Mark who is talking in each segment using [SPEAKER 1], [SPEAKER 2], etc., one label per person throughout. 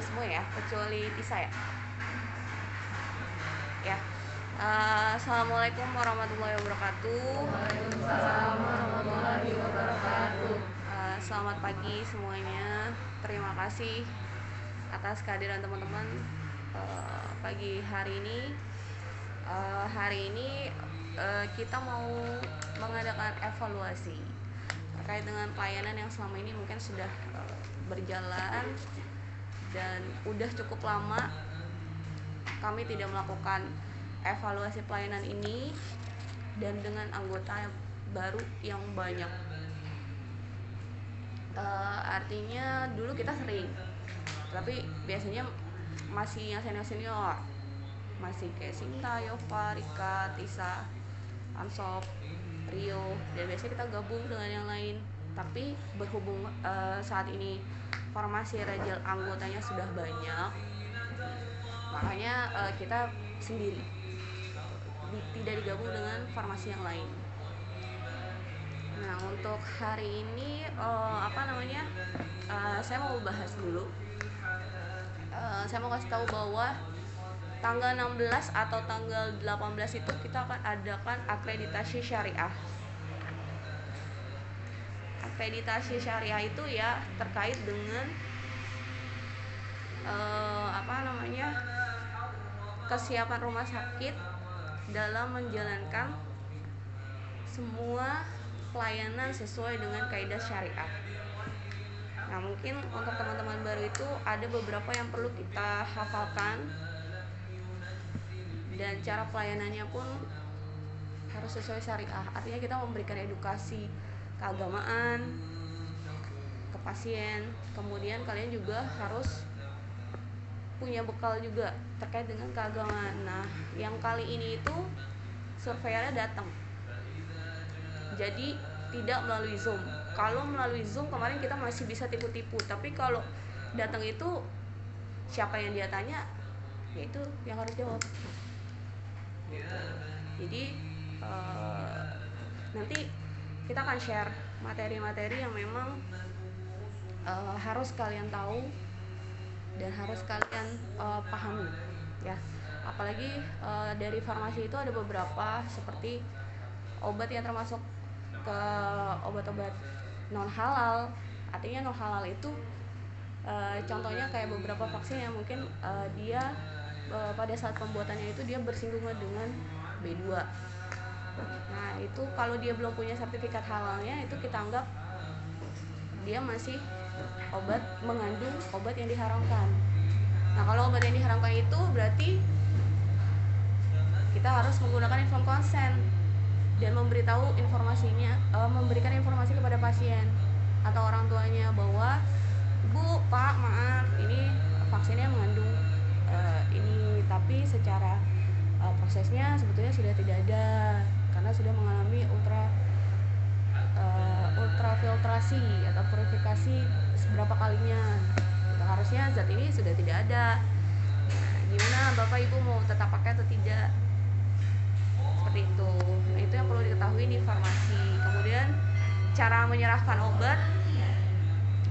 [SPEAKER 1] udah semua ya kecuali Tisa ya. Ya. Uh, assalamualaikum warahmatullahi wabarakatuh.
[SPEAKER 2] Waalaikumsalam warahmatullahi wabarakatuh.
[SPEAKER 1] Uh, selamat pagi semuanya. Terima kasih atas kehadiran teman-teman uh, pagi hari ini. Uh, hari ini uh, kita mau mengadakan evaluasi terkait dengan pelayanan yang selama ini mungkin sudah uh, berjalan dan udah cukup lama kami tidak melakukan evaluasi pelayanan ini dan dengan anggota baru yang banyak. Uh, artinya dulu kita sering tapi biasanya masih yang senior senior. Masih kayak Sinta, Yova, Rika, Tisa, Ansop, Rio. Dan biasanya kita gabung dengan yang lain. Tapi berhubung uh, saat ini formasi rajal anggotanya sudah banyak. Makanya uh, kita sendiri di, tidak digabung dengan farmasi yang lain. Nah untuk hari ini uh, apa namanya uh, saya mau bahas dulu. Uh, saya mau kasih tahu bahwa tanggal 16 atau tanggal 18 itu kita akan adakan akreditasi syariah akreditasi syariah itu ya terkait dengan uh, apa namanya kesiapan rumah sakit dalam menjalankan semua pelayanan sesuai dengan kaidah syariah. Nah, mungkin untuk teman-teman baru itu ada beberapa yang perlu kita hafalkan dan cara pelayanannya pun harus sesuai syariah. Artinya kita memberikan edukasi keagamaan ke pasien. Kemudian kalian juga harus punya bekal juga terkait dengan keagamaan. Nah, yang kali ini itu surveyornya datang. Jadi tidak melalui Zoom. Kalau melalui Zoom kemarin kita masih bisa tipu-tipu, tapi kalau datang itu siapa yang dia tanya, ya itu yang harus jawab. Gitu. Jadi uh, nanti kita akan share materi-materi yang memang uh, harus kalian tahu dan harus kalian uh, pahami ya. Apalagi uh, dari farmasi itu ada beberapa seperti obat yang termasuk ke obat-obat non halal artinya non halal itu uh, contohnya kayak beberapa vaksin yang mungkin uh, dia uh, pada saat pembuatannya itu dia bersinggungan dengan B2 nah itu kalau dia belum punya sertifikat halalnya itu kita anggap dia masih obat mengandung obat yang diharamkan. Nah, kalau obat yang diharamkan itu berarti kita harus menggunakan inform konsen dan memberitahu informasinya, uh, memberikan informasi kepada pasien atau orang tuanya bahwa Bu, Pak, maaf, ini vaksinnya mengandung uh, ini, tapi secara uh, prosesnya sebetulnya sudah tidak ada karena sudah mengalami ultra uh, ultrafiltrasi atau purifikasi seberapa kalinya. Gitu. harusnya zat ini sudah tidak ada. Nah, gimana bapak ibu mau tetap pakai atau tidak? Seperti itu. Nah itu yang perlu diketahui di farmasi. Kemudian cara menyerahkan obat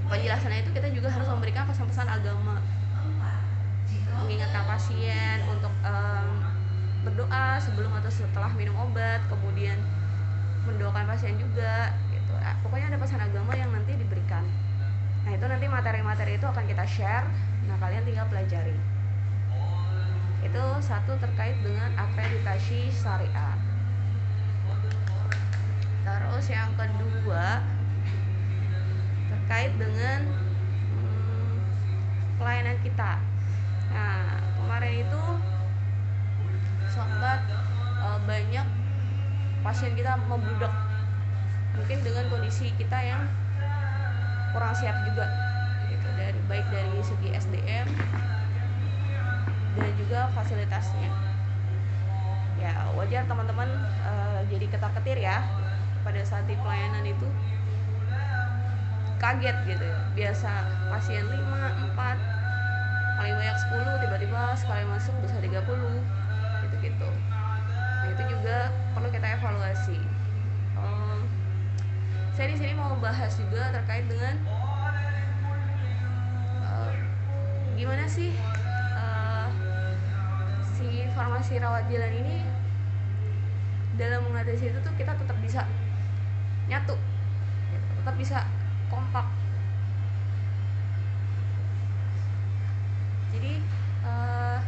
[SPEAKER 1] penjelasannya itu kita juga harus memberikan pesan-pesan agama. Mengingatkan pasien untuk um, berdoa sebelum atau setelah minum obat kemudian mendoakan pasien juga gitu. Nah, pokoknya ada pesan agama yang nanti diberikan. Nah itu nanti materi-materi itu akan kita share. Nah kalian tinggal pelajari. Itu satu terkait dengan akreditasi syariah. Terus yang kedua terkait dengan hmm, pelayanan kita. Nah kemarin pasien kita membludak mungkin dengan kondisi kita yang kurang siap juga gitu. Dari baik dari segi SDM dan juga fasilitasnya. Ya wajar teman-teman e, jadi ketar ketir ya pada saat di pelayanan itu. Kaget gitu. Biasa pasien 5, 4 paling banyak 10 tiba-tiba sekali masuk bisa 30 gitu-gitu itu juga perlu kita evaluasi. Um, saya di sini mau bahas juga terkait dengan uh, gimana sih uh, si farmasi rawat jalan ini dalam mengatasi itu tuh kita tetap bisa nyatu tetap bisa kompak jadi uh,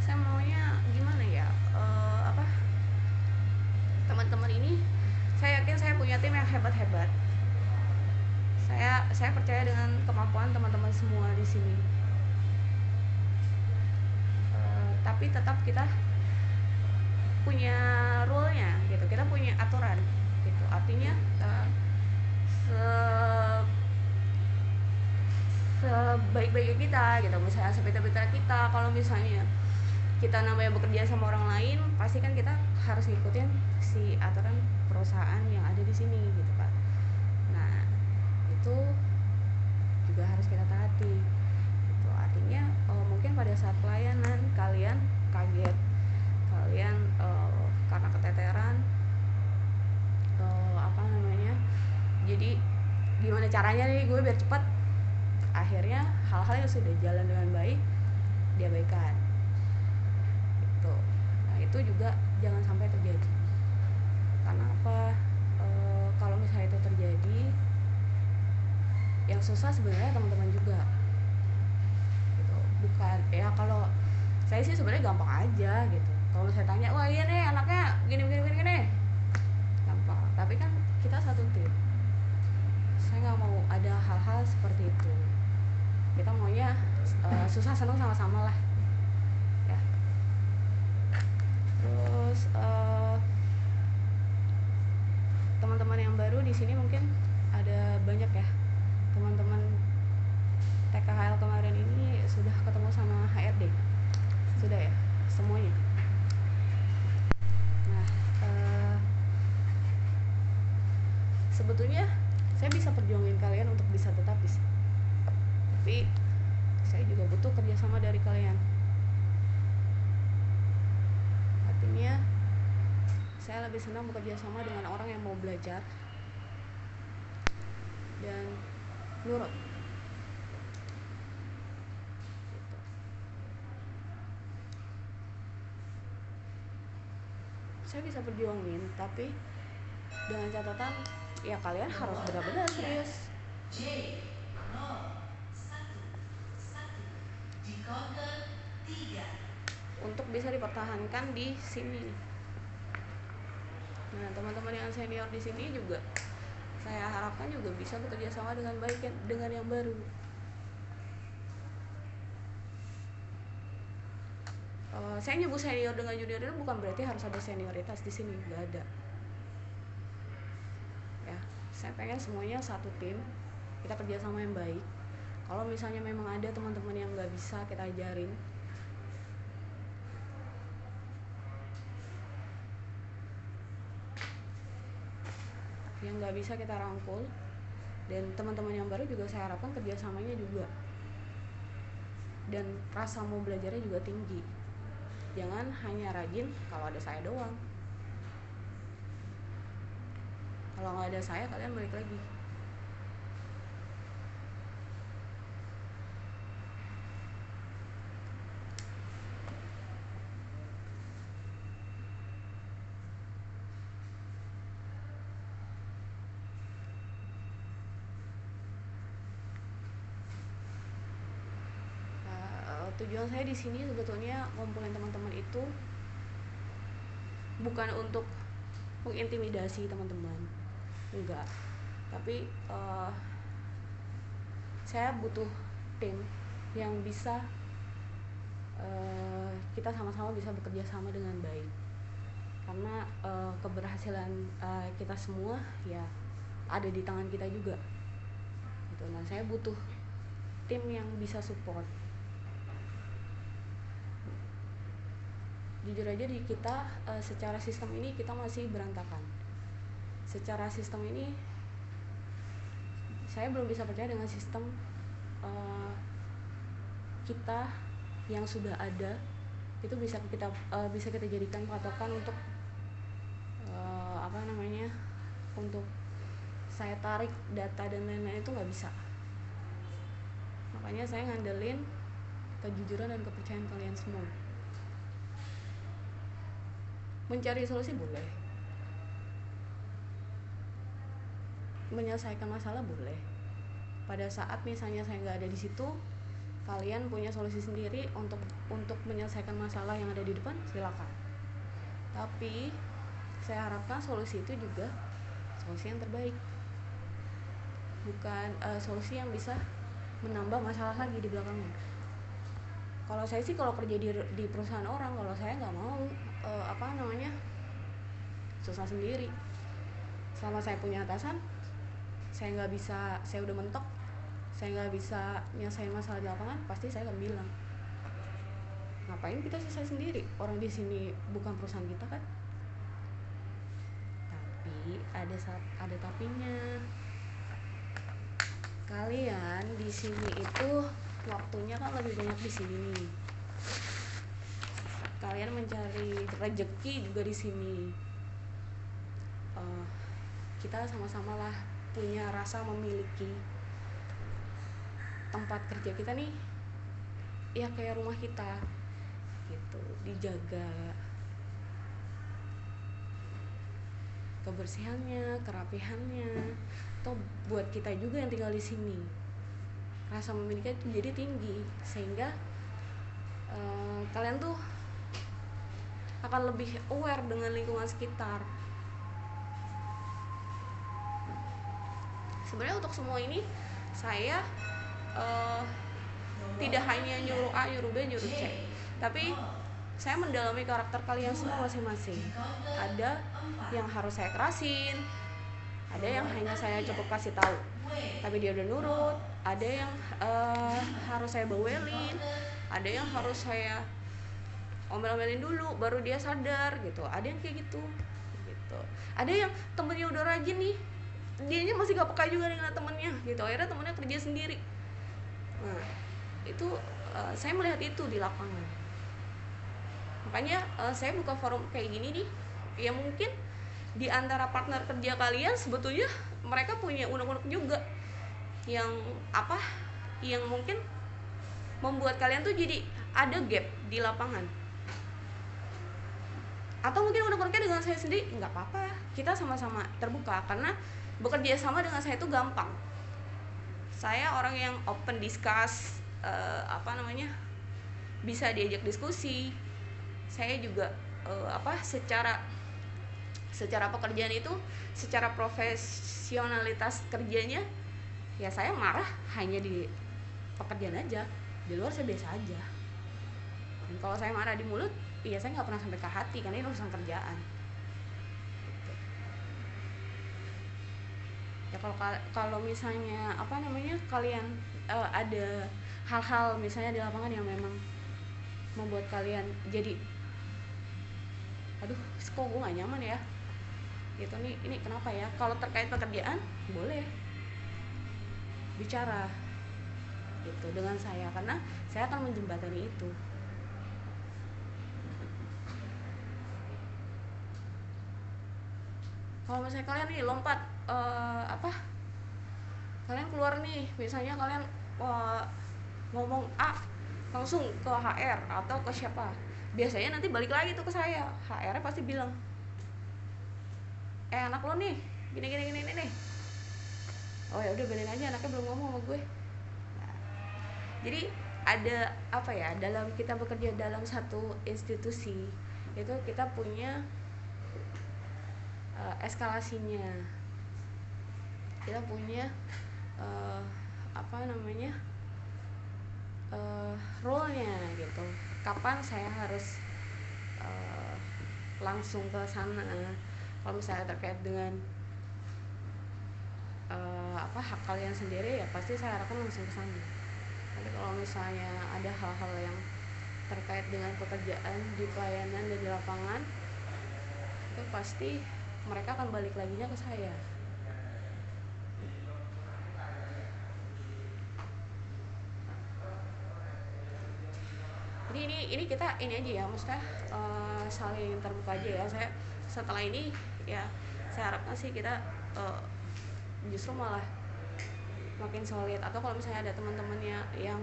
[SPEAKER 1] saya maunya gimana ya uh, apa teman-teman ini saya yakin saya punya tim yang hebat-hebat saya saya percaya dengan kemampuan teman-teman semua di sini uh, tapi tetap kita punya rule-nya gitu kita punya aturan gitu artinya uh, se sebaik-baiknya kita gitu misalnya sepintar-pintar kita kalau misalnya kita namanya bekerja sama orang lain pasti kan kita harus ngikutin si aturan perusahaan yang ada di sini gitu pak nah itu juga harus kita taati itu artinya oh, mungkin pada saat pelayanan kalian kaget. Kalian uh, karena keteteran uh, apa namanya jadi gimana caranya nih gue biar cepat akhirnya hal-hal yang sudah jalan dengan baik diabaikan itu nah itu juga jangan sampai terjadi. Karena apa? E, kalau misalnya itu terjadi yang susah sebenarnya teman-teman juga bukan ya kalau saya sih sebenarnya gampang aja gitu. Kalau saya tanya wah iya nih anaknya gini gini gini gini. Gampang. Tapi kan kita satu tim. Saya nggak mau ada hal-hal seperti itu. Kita maunya uh, susah senang sama-sama lah. Ya. Terus uh, teman-teman yang baru di sini mungkin ada banyak ya. Teman-teman TKHL kemarin ini sudah ketemu sama HRD sudah ya? Semuanya? Nah uh, sebetulnya saya bisa perjuangin kalian untuk bisa tetap di tapi saya juga butuh kerjasama dari kalian. Artinya saya lebih senang bekerja sama dengan orang yang mau belajar dan nurut saya bisa perjuangin tapi dengan catatan ya kalian harus benar-benar serius untuk bisa dipertahankan di sini. Nah, teman-teman yang senior di sini juga saya harapkan juga bisa bekerja sama dengan baik dengan yang baru. Uh, saya nyebut senior dengan junior itu bukan berarti harus ada senioritas di sini, nggak ada. Ya, saya pengen semuanya satu tim, kita kerja sama yang baik. Kalau misalnya memang ada teman-teman yang nggak bisa kita ajarin, yang nggak bisa kita rangkul dan teman-teman yang baru juga saya harapkan kerjasamanya juga dan rasa mau belajarnya juga tinggi jangan hanya rajin kalau ada saya doang. Kalau nggak ada saya kalian balik lagi tujuan saya di sini sebetulnya ngumpulin teman-teman itu bukan untuk mengintimidasi teman-teman enggak. Tapi uh, saya butuh tim yang bisa uh, kita sama-sama bisa bekerja sama dengan baik. Karena uh, keberhasilan uh, kita semua ya ada di tangan kita juga. Gitu. Nah saya butuh tim yang bisa support jujur aja di kita uh, secara sistem ini kita masih berantakan. Secara sistem ini saya belum bisa percaya dengan sistem uh, kita yang sudah ada itu bisa kita uh, bisa kita jadikan patokan untuk uh, apa namanya untuk saya tarik data dan lain-lain itu nggak bisa. Makanya saya ngandelin kejujuran dan kepercayaan kalian semua mencari solusi boleh. Menyelesaikan masalah boleh. Pada saat misalnya saya nggak ada di situ kalian punya solusi sendiri untuk untuk menyelesaikan masalah yang ada di depan silakan. Tapi saya harapkan solusi itu juga solusi yang terbaik. Bukan uh, solusi yang bisa menambah masalah lagi di belakangnya. Kalau saya sih kalau kerja di, di perusahaan orang kalau saya nggak mau uh, apa namanya susah sendiri. Selama saya punya atasan saya nggak bisa saya udah mentok saya nggak bisa nyelesain masalah di lapangan pasti saya akan bilang ngapain kita selesai sendiri? Orang di sini bukan perusahaan kita kan? Tapi ada saat ada tapinya. Kalian di sini itu waktunya kan lebih banyak di sini kalian mencari rezeki juga di sini. Uh, kita sama-sama lah punya rasa memiliki tempat kerja kita nih. Ya kayak rumah kita gitu. Dijaga. Kebersihannya kerapihannya. Atau buat kita juga yang tinggal di sini. Rasa memiliki itu jadi tinggi. Sehingga uh, kalian tuh akan lebih aware dengan lingkungan sekitar sebenarnya untuk semua ini saya uh, tidak hanya nyuruh A, nyuruh B, nyuruh C, tapi saya mendalami karakter kalian semua masing-masing. Ada yang harus saya kerasin, ada yang hanya saya cukup kasih tahu, tapi dia udah nurut. Ada yang uh, harus saya bawelin, ada yang harus saya omel-omelin dulu, baru dia sadar gitu. Ada yang kayak gitu, gitu. Ada yang temennya udah rajin nih, dianya masih gak peka juga dengan temennya gitu. Akhirnya temennya kerja sendiri nah itu uh, saya melihat itu di lapangan makanya uh, saya buka forum kayak gini nih ya mungkin di antara partner kerja kalian sebetulnya mereka punya unek-unek juga yang apa yang mungkin membuat kalian tuh jadi ada gap di lapangan atau mungkin unek-uneknya dengan saya sendiri nggak apa-apa. Kita sama-sama terbuka karena bekerja sama dengan saya itu gampang. Saya orang yang open discuss uh, apa namanya bisa diajak diskusi. Saya juga uh, apa secara secara pekerjaan itu secara profesionalitas kerjanya ya saya marah hanya di pekerjaan aja. Di luar saya biasa aja dan kalau saya marah di mulut iya saya nggak pernah sampai ke hati karena ini urusan kerjaan. Ya kalau kalau misalnya apa namanya kalian uh, ada hal-hal misalnya di lapangan yang memang membuat kalian jadi aduh kok gue gak nyaman ya? Gitu. Nih ini kenapa ya? Kalau terkait pekerjaan boleh bicara gitu dengan saya karena saya akan menjembatani itu kalau misalnya kalian nih lompat uh, apa? Kalian keluar nih misalnya kalian uh, ngomong A langsung ke HR atau ke siapa? Biasanya nanti balik lagi tuh ke saya. HR pasti bilang eh anak lo nih gini gini gini nih. Oh ya udah benerin aja anaknya belum ngomong sama gue. Nah, jadi ada apa ya dalam kita bekerja dalam satu institusi itu kita punya uh, eskalasinya. Kita punya uh, apa namanya uh, role-nya gitu. Kapan saya harus uh, langsung ke sana? Kalau misalnya terkait dengan uh, apa hak kalian sendiri ya pasti saya harapkan langsung ke sana. Tapi kalau misalnya ada hal-hal yang terkait dengan pekerjaan di pelayanan dan di lapangan itu pasti mereka akan balik lagi ke saya. Jadi ini ini kita ini aja ya maksudnya uh, saling terbuka aja ya. Saya setelah ini ya saya harapkan sih kita uh, justru malah makin solid. Atau kalau misalnya ada teman-temannya yang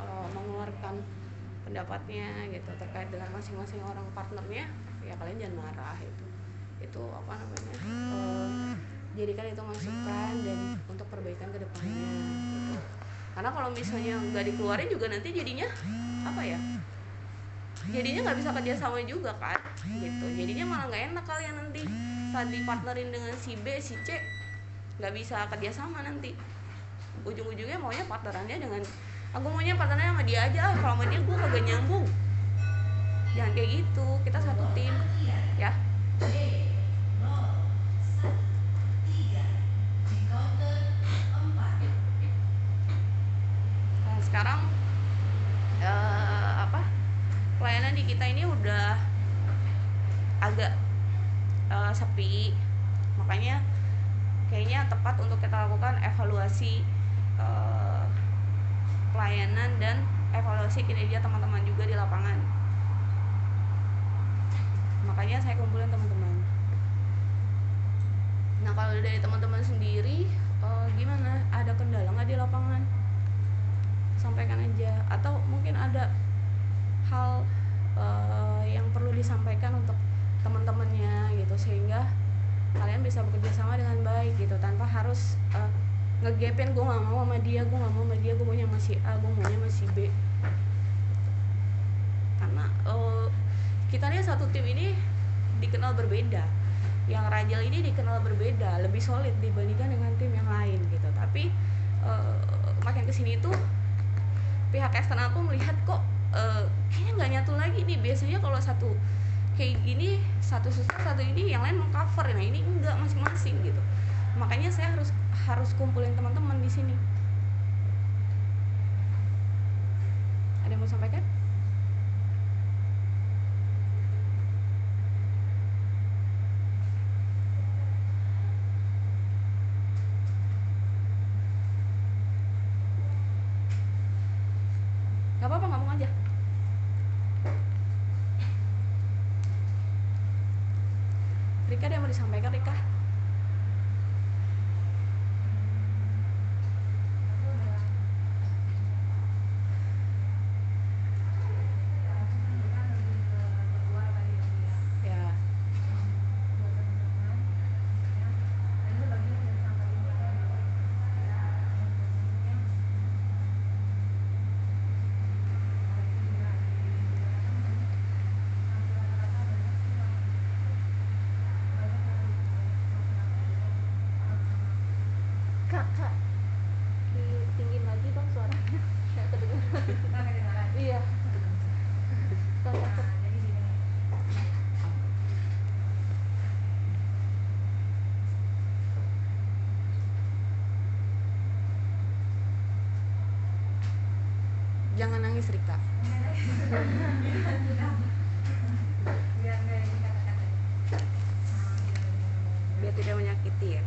[SPEAKER 1] uh, mengeluarkan pendapatnya gitu terkait dengan masing-masing orang partnernya ya kalian jangan marah itu itu apa namanya uh, jadikan itu masukan dan untuk perbaikan ke depannya gitu. karena kalau misalnya nggak dikeluarin juga nanti jadinya apa ya jadinya nggak bisa kerja sama juga kan gitu. Jadinya malah nggak enak kalian nanti saat dipartnerin dengan si B si C nggak bisa kerja sama nanti. Ujung-ujungnya maunya partnerannya dengan aku maunya partnernya sama dia aja kalau sama dia gue kagak nyambung. Jangan kayak gitu kita satu tim ya nah, sekarang uh, apa pelayanan di kita ini udah agak uh, sepi makanya kayaknya tepat untuk kita lakukan evaluasi uh, pelayanan dan evaluasi kinerja teman-teman juga di lapangan makanya saya kumpulin teman-teman nah kalau dari teman-teman sendiri uh, gimana ada kendala nggak di lapangan sampaikan aja atau mungkin ada hal uh, yang perlu disampaikan untuk teman-temannya gitu sehingga kalian bisa bekerja sama dengan baik gitu tanpa harus uh, ngegepin gue nggak mau sama dia gue nggak mau sama dia gue maunya masih A gue maunya masih B. Karena uh, kita lihat satu tim ini dikenal berbeda. Yang Rajal ini dikenal berbeda lebih solid dibandingkan dengan tim yang lain gitu. Tapi uh, makin ke sini tuh pihak eksternal pun melihat kok uh, kayaknya nggak nyatu lagi nih. Biasanya kalau satu kayak gini satu susah satu ini yang lain mengcover. Nah ini enggak masing-masing gitu makanya saya harus harus kumpulin teman-teman di sini. Ada yang mau sampaikan Gak apa-apa ngomong aja Rika ada yang mau disampaikan Rika? Ya. Kak, kak, ditinggiin lagi dong suaranya. Nggak kedengeran. Iya. Kak, takut. Jangan nangis Rika. Biar tidak menyakiti ya.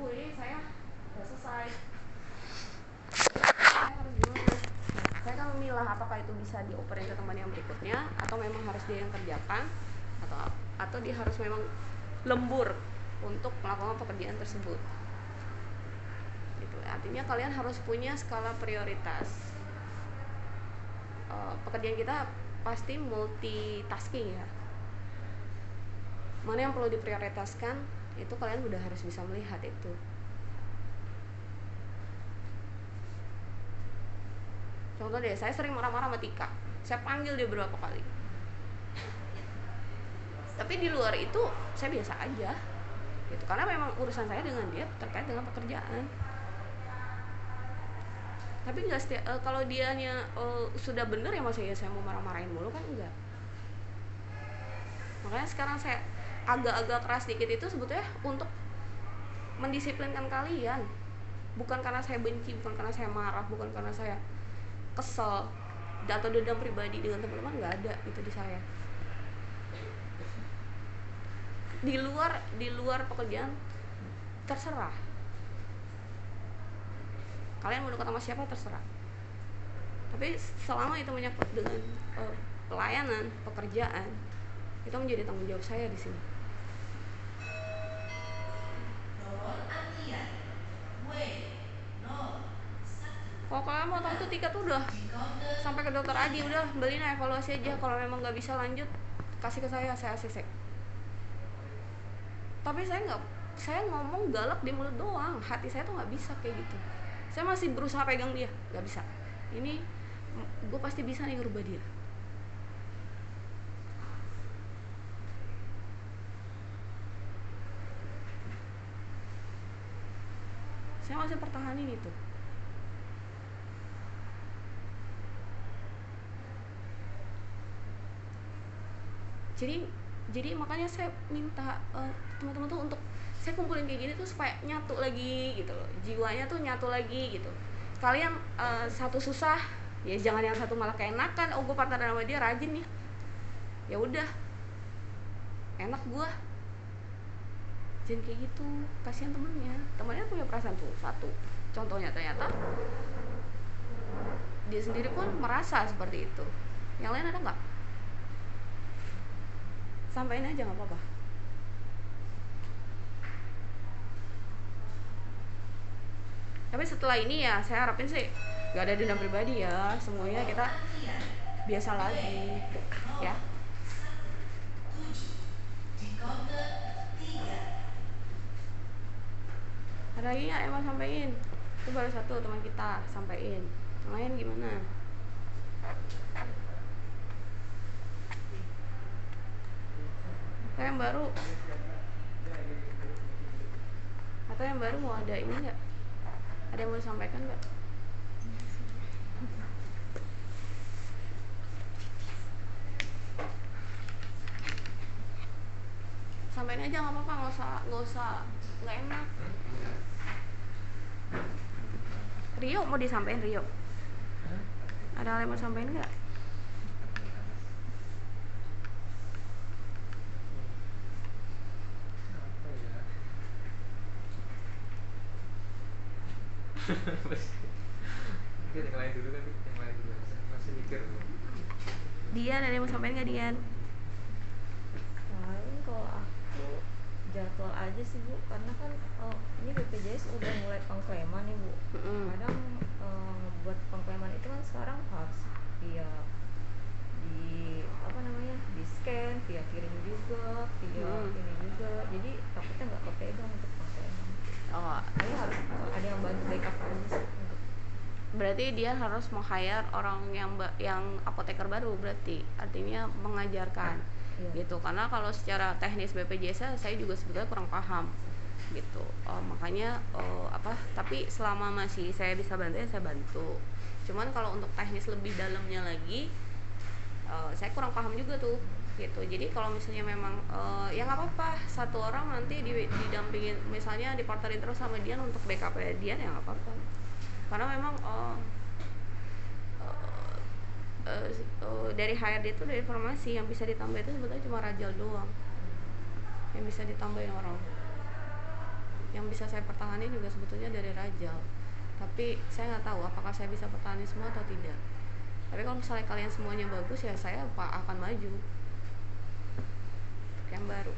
[SPEAKER 1] Bu ini saya selesai. Saya harus gimana saya kan memilah apakah itu bisa dioperin ke teman yang berikutnya atau memang harus dia yang kerjakan atau atau dia harus memang lembur untuk melakukan pekerjaan tersebut. Gitu. Artinya kalian harus punya skala prioritas. Eh, pekerjaan kita pasti multitasking ya. Mana yang perlu diprioritaskan itu kalian udah harus bisa melihat itu. Contoh deh saya sering marah-marah sama Tika. Saya panggil dia berapa kali. Tapi di luar itu saya biasa aja. Gitu karena memang urusan saya dengan dia terkait dengan pekerjaan. Tapi nggak setiap eh, kalau dianya eh, sudah bener ya masih ya saya mau marah-marahin mulu kan enggak. Makanya sekarang saya agak-agak keras dikit itu sebetulnya untuk mendisiplinkan kalian. Bukan karena saya benci bukan karena saya marah bukan karena saya kesel atau dendam pribadi dengan teman-teman nggak ada itu di saya. Di luar di luar pekerjaan terserah. Kalian mau dekat sama siapa terserah. Tapi selama itu menyangkut dengan eh, pelayanan pekerjaan itu menjadi tanggung jawab saya di sini kalau kalian mau tahu tuh tiket udah sampai ke dokter Adi udah beliin evaluasi aja. Kalau memang nggak bisa lanjut kasih ke saya saya ACC tapi saya nggak saya ngomong galak di mulut doang. Hati saya tuh nggak bisa kayak gitu. Saya masih berusaha pegang dia nggak bisa. Ini gue pasti bisa nih ngerubah dia. Saya masih pertahanin itu jadi jadi makanya saya minta eh, teman-teman tuh untuk saya kumpulin kayak gini tuh supaya nyatu lagi gitu loh. Jiwanya tuh nyatu lagi gitu. Kalian eh, satu susah ya jangan yang satu malah keenakan. Oh gue partner sama dia rajin nih. Ya udah. Enak gua. Jangan kayak gitu. Kasihan temennya. Temennya punya perasaan tuh satu. Contohnya ternyata dia sendiri pun merasa seperti itu. Yang lain ada nggak sampaikan aja nggak apa-apa. Tapi setelah ini ya saya harapin sih nggak ada dendam pribadi ya. Semuanya kita biasa lagi ya. Ada lagi yang mau sampein itu baru satu teman kita sampein yang lain gimana atau yang baru? Atau yang baru mau ada ini nggak? Ada yang mau disampaikan nggak? Sampaikan aja nggak apa-apa nggak usah nggak usah nggak enak. Rio mau disampaikan Rio? Ada yang mau disampaikan nggak
[SPEAKER 3] Mungkin yang lain dulu kan, yang lain dulu. Saya masih mikir.
[SPEAKER 1] Dian ada yang mau sampaikan nggak Dian
[SPEAKER 4] paling kalau aku jadwal aja sih bu karena kan oh, ini BPJS udah mulai pengklaiman nih bu kadang eh, buat pengklaiman itu kan sekarang harus via di apa namanya di scan via kirim juga
[SPEAKER 1] Hmm.
[SPEAKER 4] ini juga jadi takutnya nggak kepegang untuk
[SPEAKER 1] oh
[SPEAKER 4] Kayaknya harus ada yang bantu backup aja untuk
[SPEAKER 1] berarti dia harus meng-hire orang yang yang apoteker baru berarti artinya mengajarkan
[SPEAKER 4] Iya.
[SPEAKER 1] gitu. Karena kalau secara teknis BPJS saya juga sebetulnya kurang paham gitu. Oh, makanya oh, apa tapi selama masih saya bisa bantu ya saya bantu. Cuman kalau untuk teknis lebih dalamnya lagi eh, saya kurang paham juga tuh gitu. Jadi kalau misalnya memang eh, ya nggak apa-apa satu orang nanti di, didampingin misalnya dipartnerin terus sama dia untuk backup dia ya nggak apa-apa. Karena memang eh, eh, eh, eh, dari HRD itu dari informasi yang bisa ditambah itu sebetulnya cuma rajal doang. Yang bisa ditambahin orang. Yang bisa saya pertahanin juga sebetulnya dari rajal. Tapi saya nggak tahu apakah saya bisa pertahanin semua atau tidak. Tapi kalau misalnya kalian semuanya bagus ya saya akan maju yang baru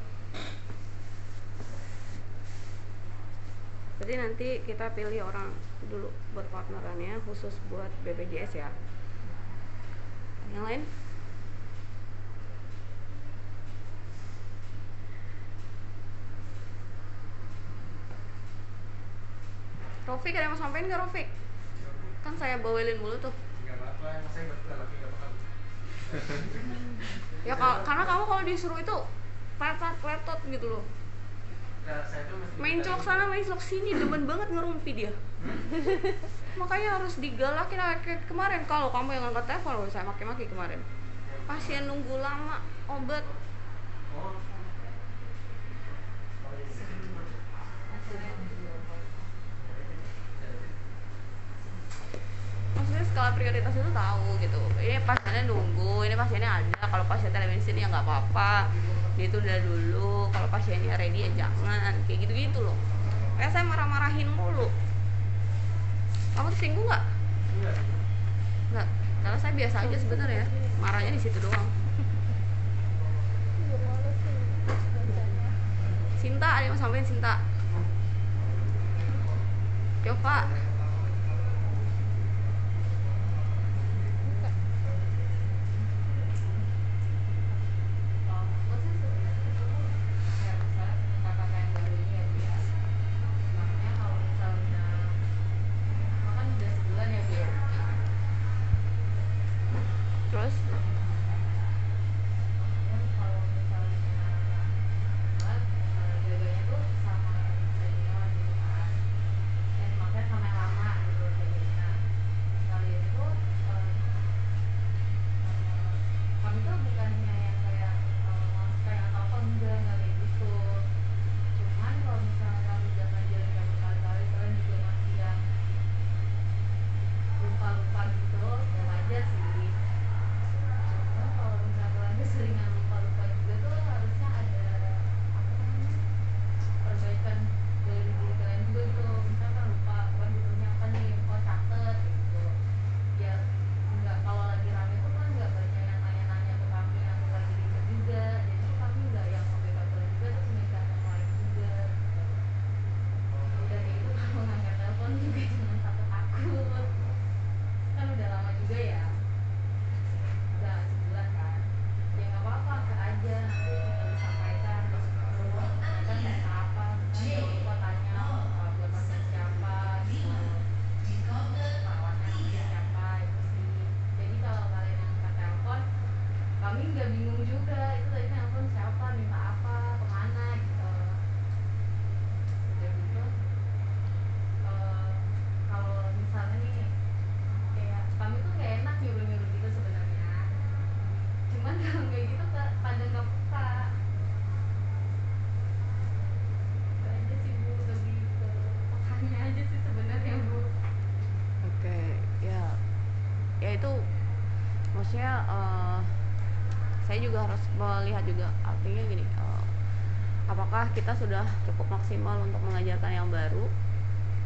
[SPEAKER 1] Berarti nanti kita pilih orang dulu buat partnerannya khusus buat BPJS ya. Yang lain? Rofik ada yang mau sampein nggak Rofik? Kan saya bawelin mulu tuh.
[SPEAKER 3] apa-apa saya apa-apa
[SPEAKER 1] Ya kal- karena kamu kalau disuruh itu pletot pletot gitu loh.
[SPEAKER 3] Nah,
[SPEAKER 1] Main cok sana, main cok sini, demen banget ngerumpi dia. Makanya harus digalakin kayak kemarin. Kalau kamu yang angkat telepon loh, saya maki-maki kemarin. Pasien nunggu lama obat. Maksudnya skala prioritas itu tahu gitu. Ini pasiennya nunggu ini pasiennya ada. Kalau pasien telemedicine ya nggak apa-apa itu udah dulu kalau pasiennya ready ya jangan kayak gitu gitu loh. Kayak saya marah-marahin mulu. Kamu tersinggung nggak? Nggak. Karena saya biasa aja sebenarnya marahnya di situ doang. Sinta ada yang mau sampein Sinta? Yova
[SPEAKER 2] itu
[SPEAKER 1] maksudnya eh, saya juga harus melihat juga artinya gini, eh, apakah kita sudah cukup maksimal untuk mengajarkan yang baru?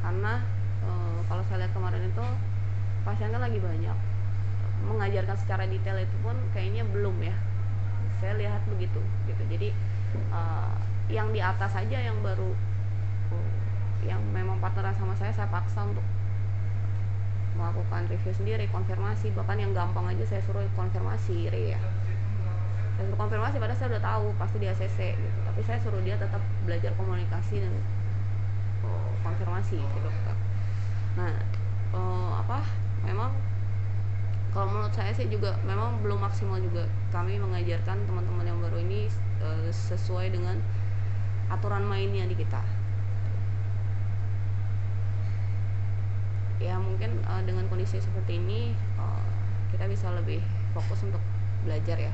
[SPEAKER 1] Karena eh, kalau saya lihat kemarin itu pasien kan lagi banyak, mengajarkan secara detail itu pun kayaknya belum ya. Saya lihat begitu, gitu. Jadi eh, yang di atas saja yang baru, yang memang partneran sama saya, saya paksa untuk melakukan review sendiri konfirmasi. Bahkan yang gampang aja saya suruh konfirmasi Ri ya. Dan konfirmasi padahal saya udah tahu pasti di ACC gitu. Tapi saya suruh dia tetap belajar komunikasi dan oh, konfirmasi gitu nah eh, apa memang kalau menurut saya sih juga memang belum maksimal juga kami mengajarkan teman-teman yang baru ini eh, sesuai dengan aturan mainnya di kita ya mungkin eh, dengan kondisi seperti ini eh, kita bisa lebih fokus untuk belajar ya.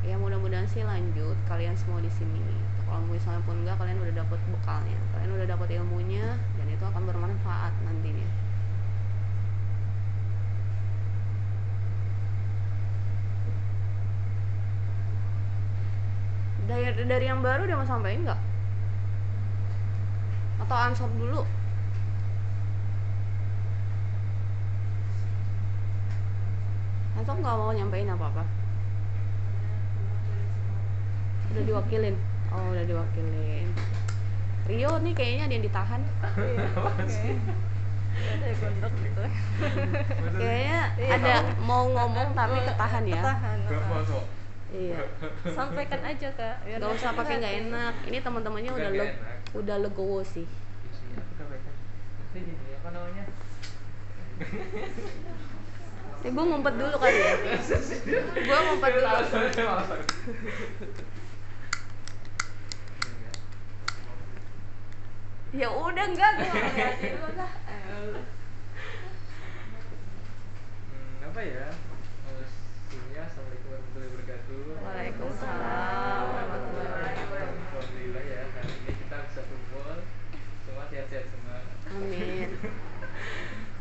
[SPEAKER 1] Ya mudah-mudahan sih lanjut kalian semua di sini. Kalau misalnya pun enggak kalian udah dapat bekalnya. Kalian udah dapat ilmunya dan itu akan bermanfaat nantinya. Dari dari yang baru udah mau sampein nggak atau answer dulu answer nggak mau nyampein apa apa udah diwakilin oh udah diwakilin Rio nih kayaknya ada yang ditahan
[SPEAKER 4] Iya. Oke. Gondok gitu.
[SPEAKER 1] kayaknya
[SPEAKER 4] Iya.
[SPEAKER 1] ada mau ngomong tapi ketahan ya
[SPEAKER 4] Ketahan.
[SPEAKER 3] Gak
[SPEAKER 1] iya
[SPEAKER 4] Sampaikan aja kak.
[SPEAKER 1] nggak usah pakai nggak enak ini teman-temannya udah
[SPEAKER 3] enak.
[SPEAKER 1] udah legowo sih
[SPEAKER 3] apa namanya?
[SPEAKER 1] Eh, gue ngumpet dulu kali ya. gue ngumpet dulu. Ya udah enggak, gue ngeliat dulu lah.
[SPEAKER 3] Hmm, apa ya? Terus ini ya, Assalamualaikum warahmatullahi wabarakatuh.
[SPEAKER 1] Waalaikumsalam warahmatullahi wabarakatuh.
[SPEAKER 3] Alhamdulillah ya, hari ini kita bisa kumpul. Semua sehat-sehat semua.
[SPEAKER 1] Amin.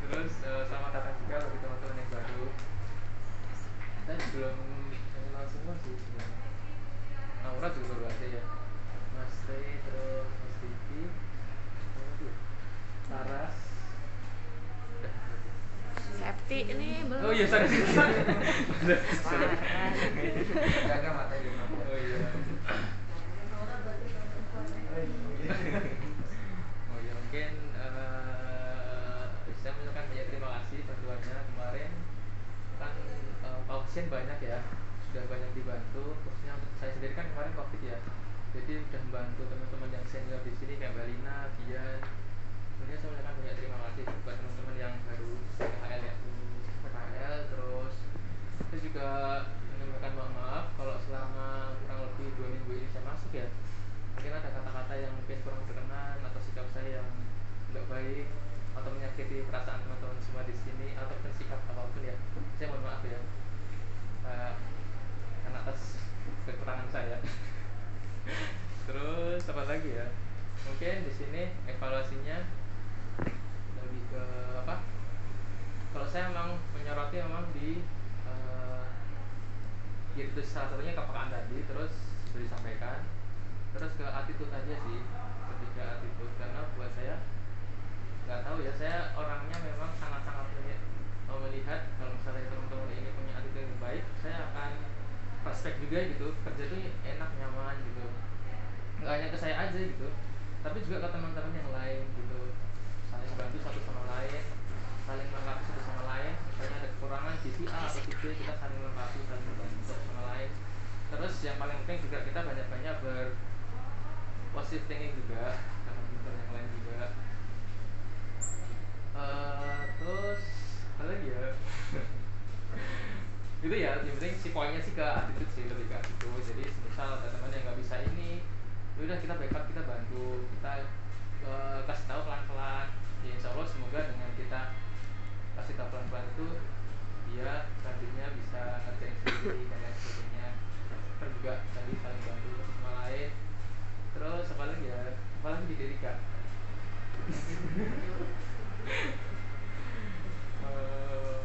[SPEAKER 3] Terus eh, selamat datang juga bagi teman-teman yang baru. Kita belum kenal semua sih sebenarnya. Naura juga baru aja ya. Mas Teh, terus Mas Diki, siapa lagi ya? Laras. Udah.
[SPEAKER 1] Safety ini belum.
[SPEAKER 3] Oh iya, sorry. Jaga matanya. Oh iya. Oh ya mungkin eh, saya mengucapkan banyak terima kasih bantuannya kemarin kan eh, pasien banyak ya sudah banyak dibantu khususnya untuk saya sendiri kan kemarin covid ya jadi sudah membantu teman-teman yang senior di sini kayak Mbak Lina, Bian sebenarnya saya mengucapkan banyak terima kasih buat teman-teman yang baru PKL ya PKL terus saya juga menyampaikan mohon maaf kalau selama kurang lebih dua minggu ini saya masuk ya. Mungkin ada kata-kata yang mungkin kurang berkenan atau sikap saya yang tidak baik atau menyakiti perasaan teman-teman semua di sini ataupun sikap apa pun ya. Saya mohon maaf ya Eh, karena atas kekurangan saya. Terus apa lagi ya? Mungkin di sini evaluasinya lebih ke apa? Kalau saya memang menyoroti memang di ya itu salah satunya kepekaan tadi terus disampaikan. Terus ke attitude aja sih lebih ke attitude karena buat saya nggak tahu ya saya orangnya memang sangat-sangat melihat kalau misalnya teman-teman ini punya attitude yang baik saya akan respect juga gitu kerja itu enak nyaman gitu. Nggak hanya ke saya aja gitu tapi juga ke teman-teman yang lain gitu. Saling bantu satu sama lain saling melengkapi satu sama lain misalnya ada kekurangan di A atau si B kita saling melengkapi saling membantu satu sama lain terus yang paling penting juga kita banyak-banyak ber positive thinking juga sama teman-teman yang lain juga. Eh, terus apa lagi ya? Gitu ya yang penting si poinnya sih ke attitude sih lebih ke attitude. Jadi misal ada teman yang nggak bisa ini ya udah kita backup kita bantu. Kita eh, kasih tahu pelan-pelan. Ya insya Allah semoga dengan kita kasih tahu pelan-pelan itu dia nantinya bisa ngerjain sendiri dan lain sebagainya terus juga tadi saling bantu satu sama lain. Terus lagi ya lagi di diri kak Eh,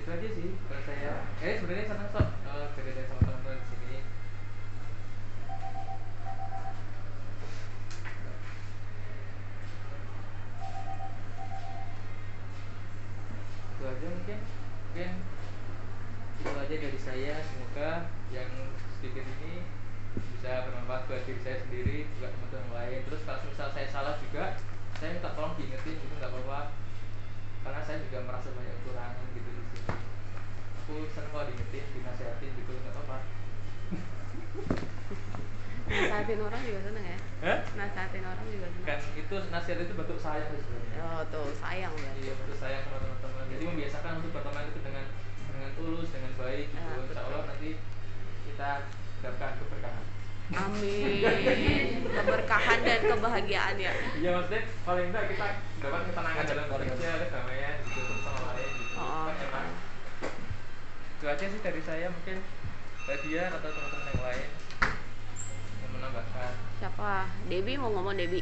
[SPEAKER 3] itu aja sih kalau saya. Eh sebenarnya senang kok eh, kerja sama teman-teman di sini. Itu aja mungkin. Mungkin itu aja dari saya. Semoga yang sedikit ini bisa bermanfaat buat diri saya sendiri juga teman-teman lain. Terus kalau misal saya salah juga saya minta tolong diingetin gitu nggak apa-apa. Karena saya juga merasa banyak kekurangan gitu di sini. Aku seneng kalau diingetin dinasehatin gitu nggak apa-apa.
[SPEAKER 5] Nasehatin orang juga seneng ya?
[SPEAKER 3] Hah?
[SPEAKER 5] nasehatin orang juga seneng.
[SPEAKER 3] Kan itu nasihat itu bentuk sayang sih sebenarnya.
[SPEAKER 5] Oh tuh sayang berarti
[SPEAKER 3] iya bentuk sayang sama teman-teman. Jadi membiasakan untuk berteman itu dengan dengan tulus dengan baik gitu.
[SPEAKER 5] Ah,
[SPEAKER 3] insya Allah nanti kita dapatkan keberkahan.
[SPEAKER 5] Amin. Keberkahan dan kebahagiaan ya.
[SPEAKER 3] Iya maksudnya paling enggak kita dapat ketenangan dalam bekerja kedamaian gitu sama lain gitu.
[SPEAKER 5] Oh,
[SPEAKER 3] kan emang itu aja sih dari saya mungkin Badia atau teman-teman yang lain yang menambahkan.
[SPEAKER 5] Siapa? Debi mau ngomong Debi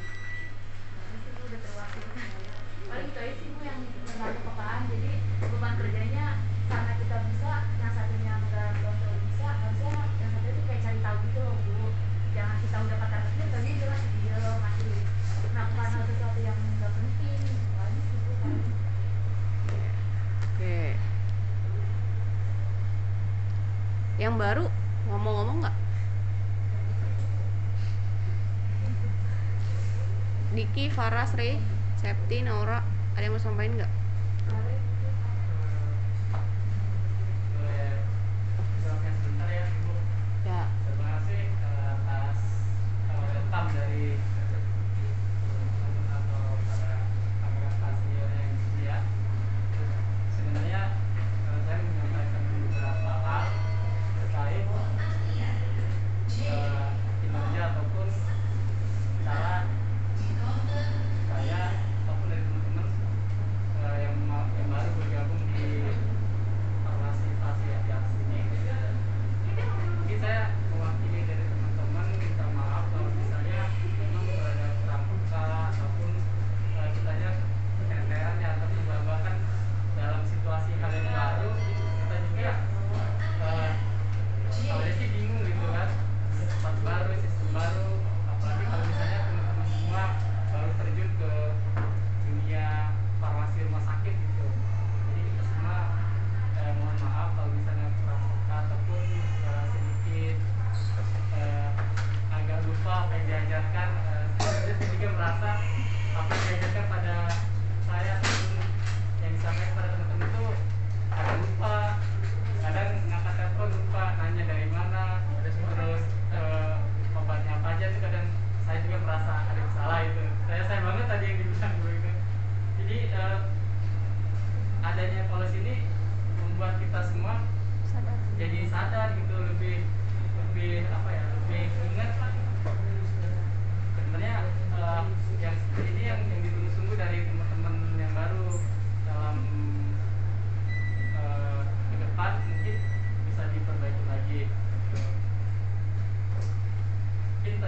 [SPEAKER 2] udah terwakili paling itu aja sih bu yang nggak kepekaan. Jadi beban kerjanya karena kita bisa yang satunya nggak belum terlalu bisa harusnya yang satu itu kayak cari tahu gitu loh bu jangan kita udah kata kerja tapi dia masih diem masih melakukan hal sesuatu yang nggak penting lagi sih bu paling.
[SPEAKER 5] oke yang baru ngomong-ngomong nggak Diki, Faras, Rey, Septi, Naura ada yang mau sampaikan nggak?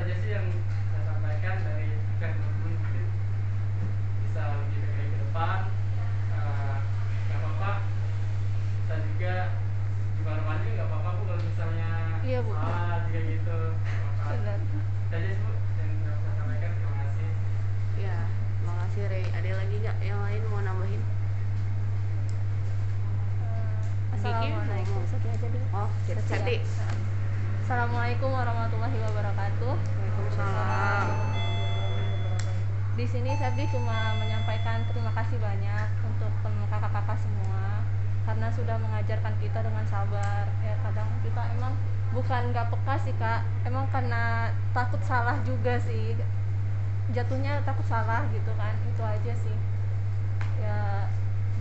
[SPEAKER 1] Mungkin itu aja sih yang saya sampaikan dari kan teman-teman mungkin bisa lebih baik ke depan Eh, nggak apa-apa kita juga di mana juga nggak apa-apa bu kalau misalnya
[SPEAKER 5] Iya, Bu.
[SPEAKER 1] salah juga gitu.
[SPEAKER 4] Benar.
[SPEAKER 1] itu aja sih bu yang saya sampaikan terima kasih
[SPEAKER 5] ya, makasih Rey. Ada lagi nggak yang lain mau nambahin?
[SPEAKER 4] Assalamualaikum.
[SPEAKER 5] ngomong.
[SPEAKER 4] Satu aja dulu.
[SPEAKER 5] Oh,
[SPEAKER 4] Satu ya. Assalamualaikum warahmatullahi wabarakatuh.
[SPEAKER 5] Waalaikumsalam.
[SPEAKER 4] Di sini Septi cuma menyampaikan terima kasih banyak untuk kakak-kakak semua karena sudah mengajarkan kita dengan sabar. Ya kadang kita emang bukan nggak peka sih kak, emang karena takut salah juga sih. Jatuhnya takut salah gitu kan, itu aja sih. Ya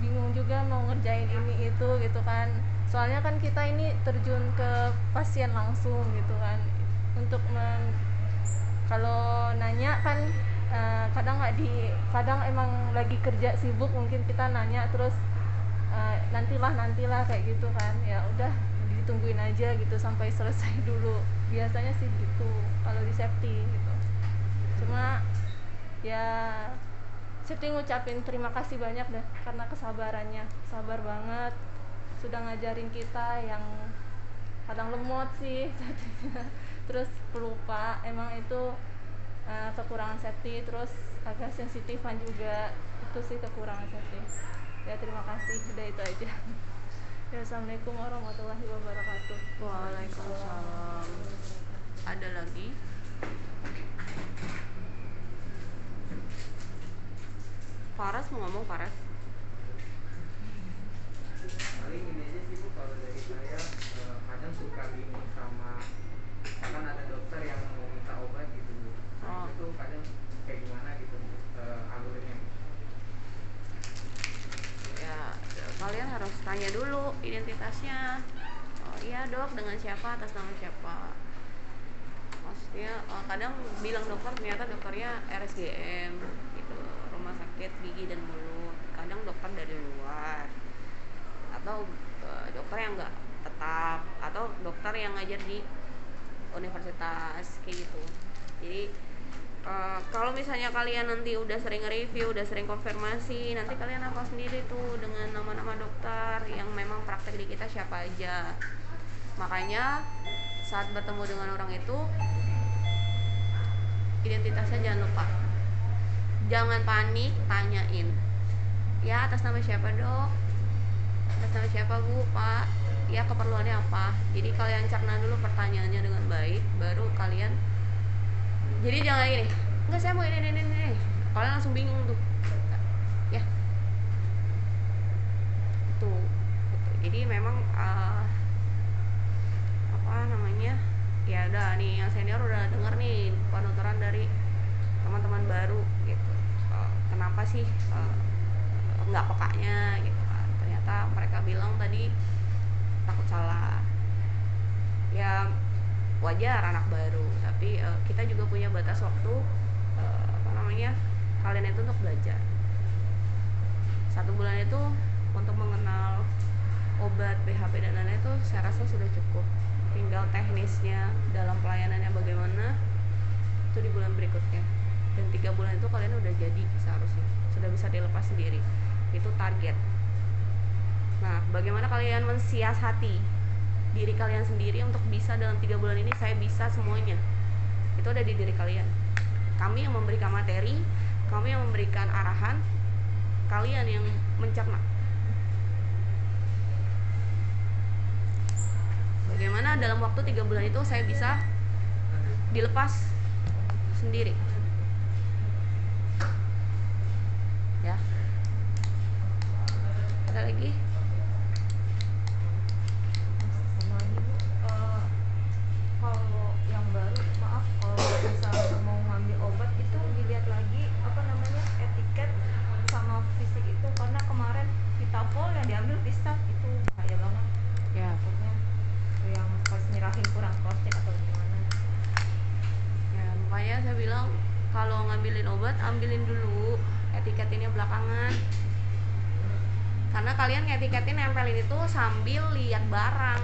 [SPEAKER 4] bingung juga mau ngerjain ini itu gitu kan. Soalnya kan kita ini terjun ke pasien langsung gitu kan. Untuk men kalau nanya kan eh, kadang nggak di kadang emang lagi kerja sibuk mungkin kita nanya terus eh, nantilah nantilah kayak gitu kan. Ya udah ditungguin aja gitu sampai selesai dulu. Biasanya sih gitu kalau di safety gitu. Cuma ya safety ngucapin terima kasih banyak deh karena kesabarannya. Sabar banget sudah ngajarin kita yang kadang lemot sih terus pelupa emang itu eh, kekurangan safety terus agak sensitifan juga itu sih kekurangan safety ya terima kasih udah itu aja ya assalamualaikum warahmatullahi wabarakatuh
[SPEAKER 5] Waalaikumsalam. Ada lagi? Faras mau ngomong Faras?
[SPEAKER 6] paling ini aja sih bu kalau dari saya
[SPEAKER 1] identitasnya oh iya dok dengan siapa atas nama siapa? Maksudnya uh, kadang bilang dokter ternyata dokternya RSGM gitu. Rumah sakit gigi dan mulut. Kadang dokter dari luar. Atau uh, dokter yang enggak tetap. Atau dokter yang ngajar di universitas kayak gitu. Jadi uh, kalau misalnya kalian nanti udah sering review udah sering konfirmasi nanti kalian hafal sendiri tuh dengan nama-nama dokter yang memang praktek di kita siapa aja. Makanya saat bertemu dengan orang itu identitasnya jangan lupa. Jangan panik tanyain. Ya atas nama siapa dok? Atas nama siapa bu pak? Ya keperluannya apa? Jadi kalian cerna dulu pertanyaannya dengan baik baru kalian jadi jangan gini enggak saya mau ini ini ini, kalian langsung bingung tuh. Ya. Tuh gitu. jadi memang uh, apa namanya ya udah nih yang senior udah denger nih penuturan dari teman-teman baru gitu. Uh, kenapa sih uh, nggak pekanya gitu kan. Ternyata mereka bilang tadi takut salah ya wajar anak baru. Tapi uh, kita juga punya batas waktu uh, apa namanya kalian itu untuk belajar. Satu bulan itu untuk mengenal obat BHP dan lain-lain itu saya rasa sudah cukup. Tinggal teknisnya dalam pelayanannya bagaimana itu di bulan berikutnya. Dan tiga bulan itu kalian udah jadi seharusnya. Sudah bisa dilepas sendiri. Itu target. Nah bagaimana kalian mensiasati diri kalian sendiri untuk bisa dalam tiga bulan ini saya bisa semuanya. Itu ada di diri kalian. Kami yang memberikan materi kami yang memberikan arahan kalian yang mencerna. Bagaimana dalam waktu tiga bulan itu saya bisa dilepas sendiri? Ya. Ada lagi
[SPEAKER 2] sama lagi bu Eh, kalau yang baru maaf kalau misalnya mau ngambil obat itu dilihat lagi apa namanya etiket sama fisik itu karena kemarin Vitapol yang diambil Vista itu bahaya banget
[SPEAKER 1] ya
[SPEAKER 2] takutnya yang pas nyerahin kurang cross check atau gimana
[SPEAKER 1] ya makanya saya bilang kalau ngambilin obat ambilin dulu etiketinnya belakangan karena kalian ngetiketin nempelin itu sambil lihat barang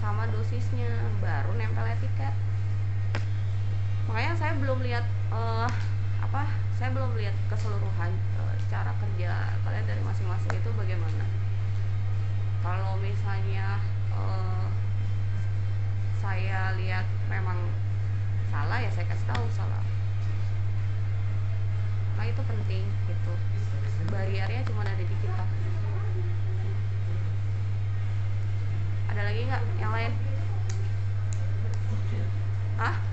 [SPEAKER 1] sama dosisnya baru nempel etiket makanya saya belum lihat eh, apa saya belum lihat keseluruhan eh, cara kerja kalian dari masing-masing itu bagaimana kalau misalnya eh, saya memang salah ya saya kasih tahu salah. Nah itu penting gitu. Bariernya cuma ada di kita. Ada lagi nggak yang lain? Ah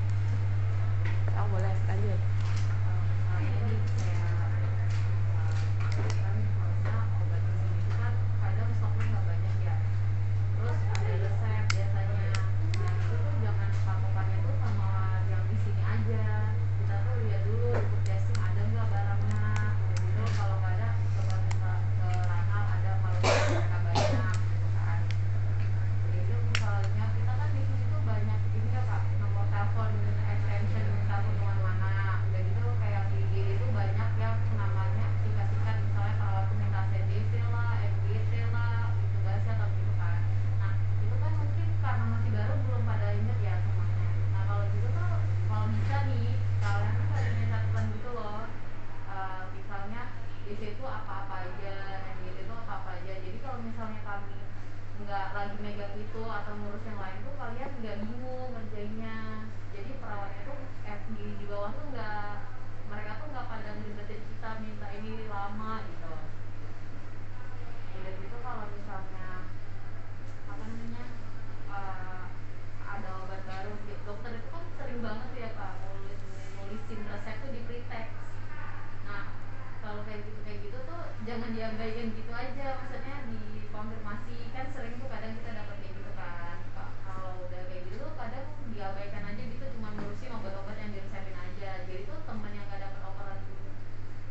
[SPEAKER 2] jangan diabaikan gitu aja maksudnya dikonfirmasi. Kan sering tuh kadang kita dapat kayak gitu kan. Kalau udah kayak gitu tuh kadang diabaikan aja gitu cuma ngurusin obat-obat yang diresepin aja. Jadi tuh temen yang gak dapat operan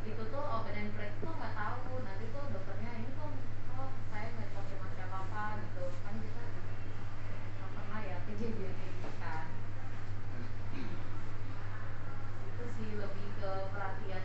[SPEAKER 2] itu tuh obat yang break tuh nggak tahu. Nanti tuh dokternya ini tuh oh
[SPEAKER 4] saya nggak konfirmasi apa apa gitu. Kan kita nggak pernah ya kejadian kayak gitu kan. Itu sih
[SPEAKER 1] lebih ke perhatian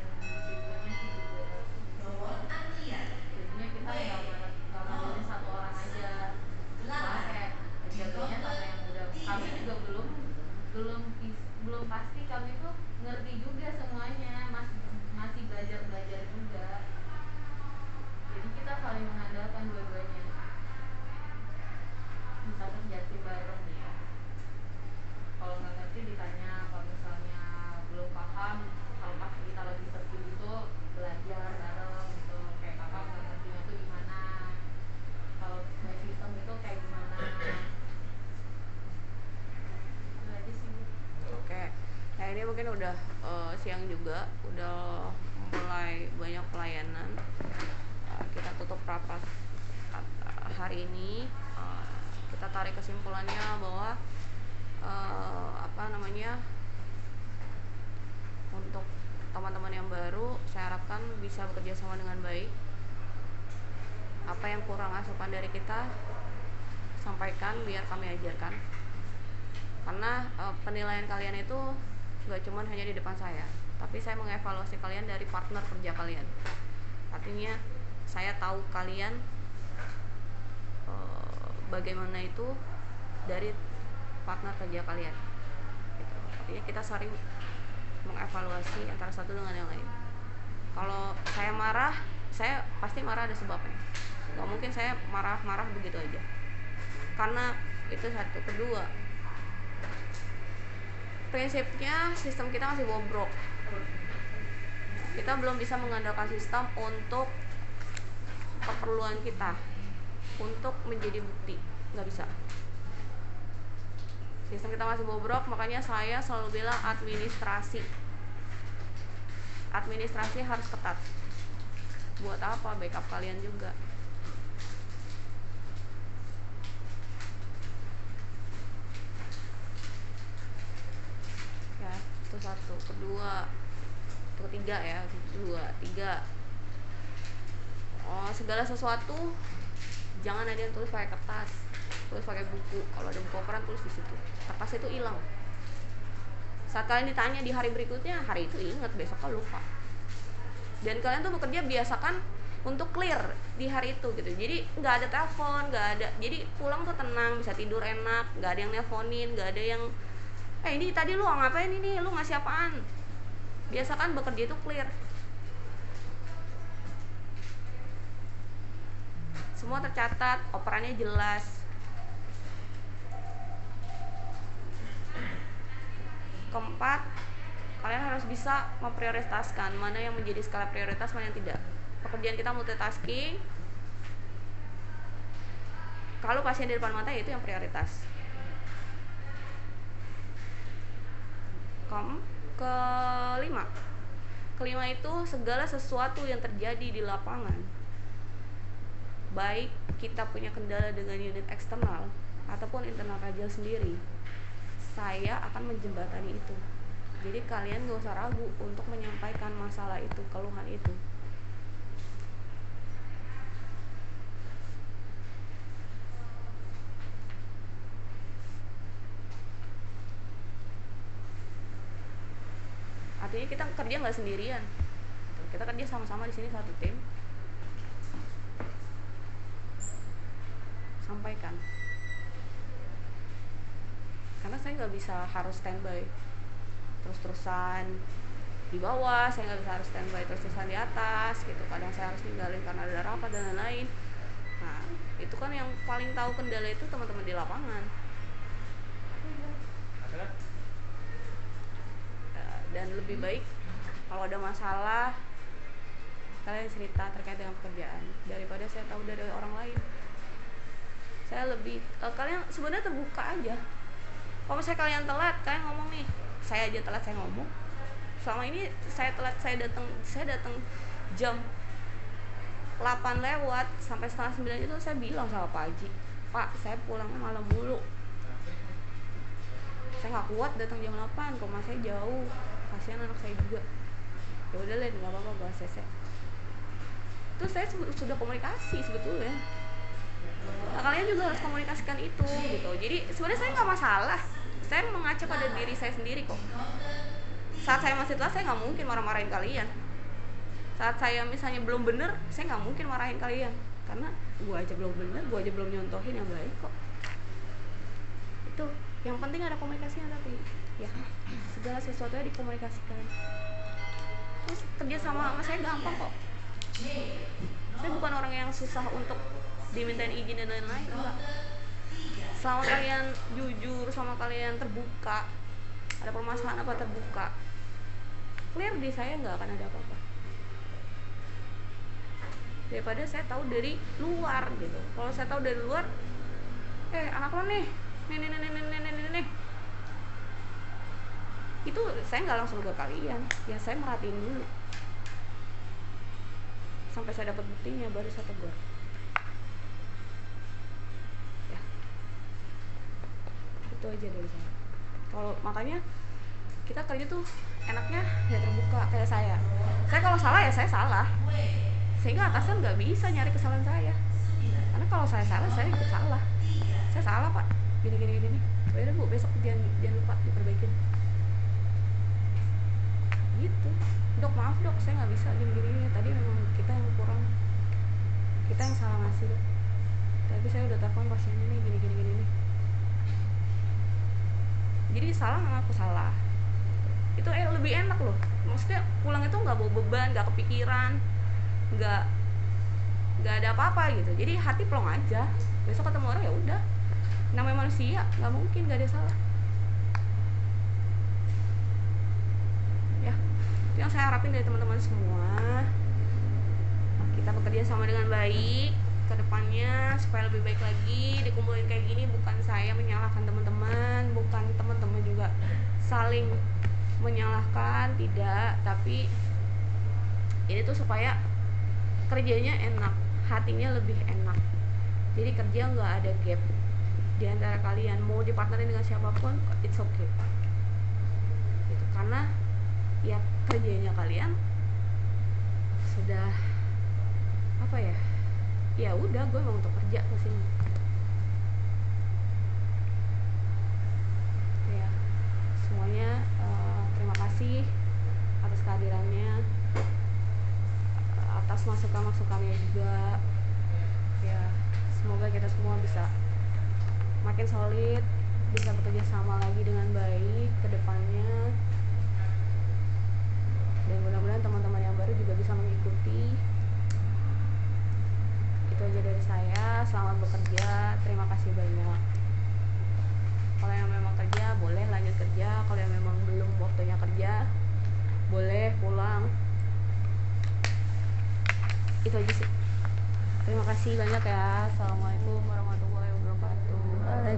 [SPEAKER 1] udah eh, siang juga, udah mulai banyak pelayanan. Eh, kita tutup rapat eh, hari ini. Eh, kita tarik kesimpulannya bahwa eh, apa namanya untuk teman-teman yang baru, saya harapkan bisa bekerja sama dengan baik. Apa yang kurang asupan dari kita, sampaikan biar kami ajarkan karena eh, penilaian kalian itu gak cuman hanya di depan saya tapi saya mengevaluasi kalian dari partner kerja kalian. Artinya saya tahu kalian eh, bagaimana itu dari partner kerja kalian gitu. artinya kita sering mengevaluasi antara satu dengan yang lain. Kalau saya marah saya pasti marah ada sebabnya. Nggak mungkin saya marah-marah begitu aja. Karena itu satu. Kedua prinsipnya sistem kita masih bobrok. Kita belum bisa mengandalkan sistem untuk keperluan kita. Untuk menjadi bukti. Nggak bisa. Sistem kita masih bobrok makanya saya selalu bilang administrasi. Administrasi harus ketat. Buat apa backup kalian juga ya itu satu kedua itu ketiga ya dua tiga. Oh segala sesuatu jangan ada yang tulis pakai kertas tulis pakai buku. Kalau ada buku operan tulis di situ. Kertas itu hilang. Saat kalian ditanya di hari berikutnya hari itu ingat besok kan lupa. Dan kalian tuh bekerja biasakan untuk clear di hari itu gitu. Jadi nggak ada telepon nggak ada. Jadi pulang tuh tenang bisa tidur enak nggak ada yang nelponin nggak ada yang eh ini tadi lu ngapain ini? Lu ngasih apaan? Biasakan bekerja itu clear. Semua tercatat operannya jelas. Keempat kalian harus bisa memprioritaskan mana yang menjadi skala prioritas mana yang tidak. Pekerjaan kita multitasking. Kalau pasien di depan mata ya itu yang prioritas Kom kelima. Kelima itu segala sesuatu yang terjadi di lapangan. Baik kita punya kendala dengan unit eksternal ataupun internal Rajal sendiri saya akan menjembatani itu. Jadi kalian gak usah ragu untuk menyampaikan masalah itu keluhan itu artinya kita kerja nggak sendirian. Kita kerja sama-sama di sini satu tim. Sampaikan. Karena saya nggak bisa harus standby. Terus-terusan di bawah saya nggak bisa harus standby terus-terusan di atas gitu. Kadang saya harus ninggalin karena ada rapat dan lain-lain. Nah itu kan yang paling tahu kendala itu teman-teman di lapangan dan lebih baik kalau ada masalah kalian cerita terkait dengan pekerjaan daripada saya tahu dari orang lain. Saya lebih eh, kalian sebenarnya terbuka aja. Kalau misalnya kalian telat kalian ngomong nih saya aja telat saya ngomong. Selama ini saya telat saya datang saya datang jam 8 lewat sampai setengah 9 itu saya bilang sama Pak Haji Pak saya pulangnya malam mulu. Saya nggak kuat datang jam 8 rumah saya jauh kasihan anak saya juga. Ya udah lah nggak apa-apa bahas cc terus saya sudah komunikasi sebetulnya. Nah, kalian juga harus komunikasikan itu gitu. Jadi sebenarnya saya nggak masalah. Saya mengacu pada diri saya sendiri kok. Saat saya masih telat saya nggak mungkin marah-marahin kalian. Saat saya misalnya belum bener saya nggak mungkin marahin kalian. Karena gua aja belum bener gua aja belum nyontohin yang baik kok. Itu yang penting ada komunikasinya tapi ya segala sesuatunya dikomunikasikan terus kerja sama sama saya gampang kok saya bukan orang yang susah untuk dimintain izin dan lain-lain enggak selama kalian jujur sama kalian terbuka ada permasalahan apa terbuka clear di saya nggak akan ada apa-apa daripada saya tahu dari luar gitu kalau saya tahu dari luar eh anak lo nih nih nih nih nih nih nih, nih. Itu saya nggak langsung ke kalian. Ya saya merhatiin dulu. Sampai saya dapat buktinya baru saya tegur. Ya. Itu aja dari saya. Kalau makanya kita kerja tuh enaknya ya terbuka kayak saya. Saya kalau salah ya saya salah. Sehingga atasan nggak bisa nyari kesalahan saya. Karena kalau saya salah saya ikut salah. Saya salah pak. Gini gini gini. Nih Oh, ya bu besok jangan jangan lupa diperbaikin gitu. Dok maaf dok saya nggak bisa gini gini tadi memang kita yang kurang. Kita yang salah ngasih dok. Tapi saya udah telepon pasiennya nih gini gini gini nih. Jadi salah ngaku salah. Itu eh, lebih enak loh. Maksudnya pulang itu nggak bawa beban nggak kepikiran nggak nggak ada apa-apa gitu. Jadi hati plong aja. Besok ketemu orang ya udah. Namanya manusia nggak mungkin nggak ada salah ya itu yang saya harapin dari teman-teman semua kita bekerja sama dengan baik ke depannya supaya lebih baik lagi dikumpulin kayak gini bukan saya menyalahkan teman-teman bukan teman-teman juga saling menyalahkan tidak tapi ini tuh supaya kerjanya enak hatinya lebih enak. Jadi kerja nggak ada gap di antara kalian mau dipartnerin dengan siapa pun it's okay. Gitu karena ya kerjanya kalian sudah apa ya ya udah gue mau untuk kerja ke sini. Ya semuanya eh, terima kasih atas kehadirannya eh, atas masukan-masukannya juga. Ya semoga kita semua bisa makin solid bisa bekerja sama lagi dengan baik ke depannya dan mudah-mudahan teman-teman yang baru juga bisa mengikuti. Itu aja dari saya. Selamat bekerja. Terima kasih banyak. Kalau yang memang kerja boleh lanjut kerja. Kalau yang memang belum waktunya kerja boleh pulang. Itu aja sih. Terima kasih banyak ya. Assalamualaikum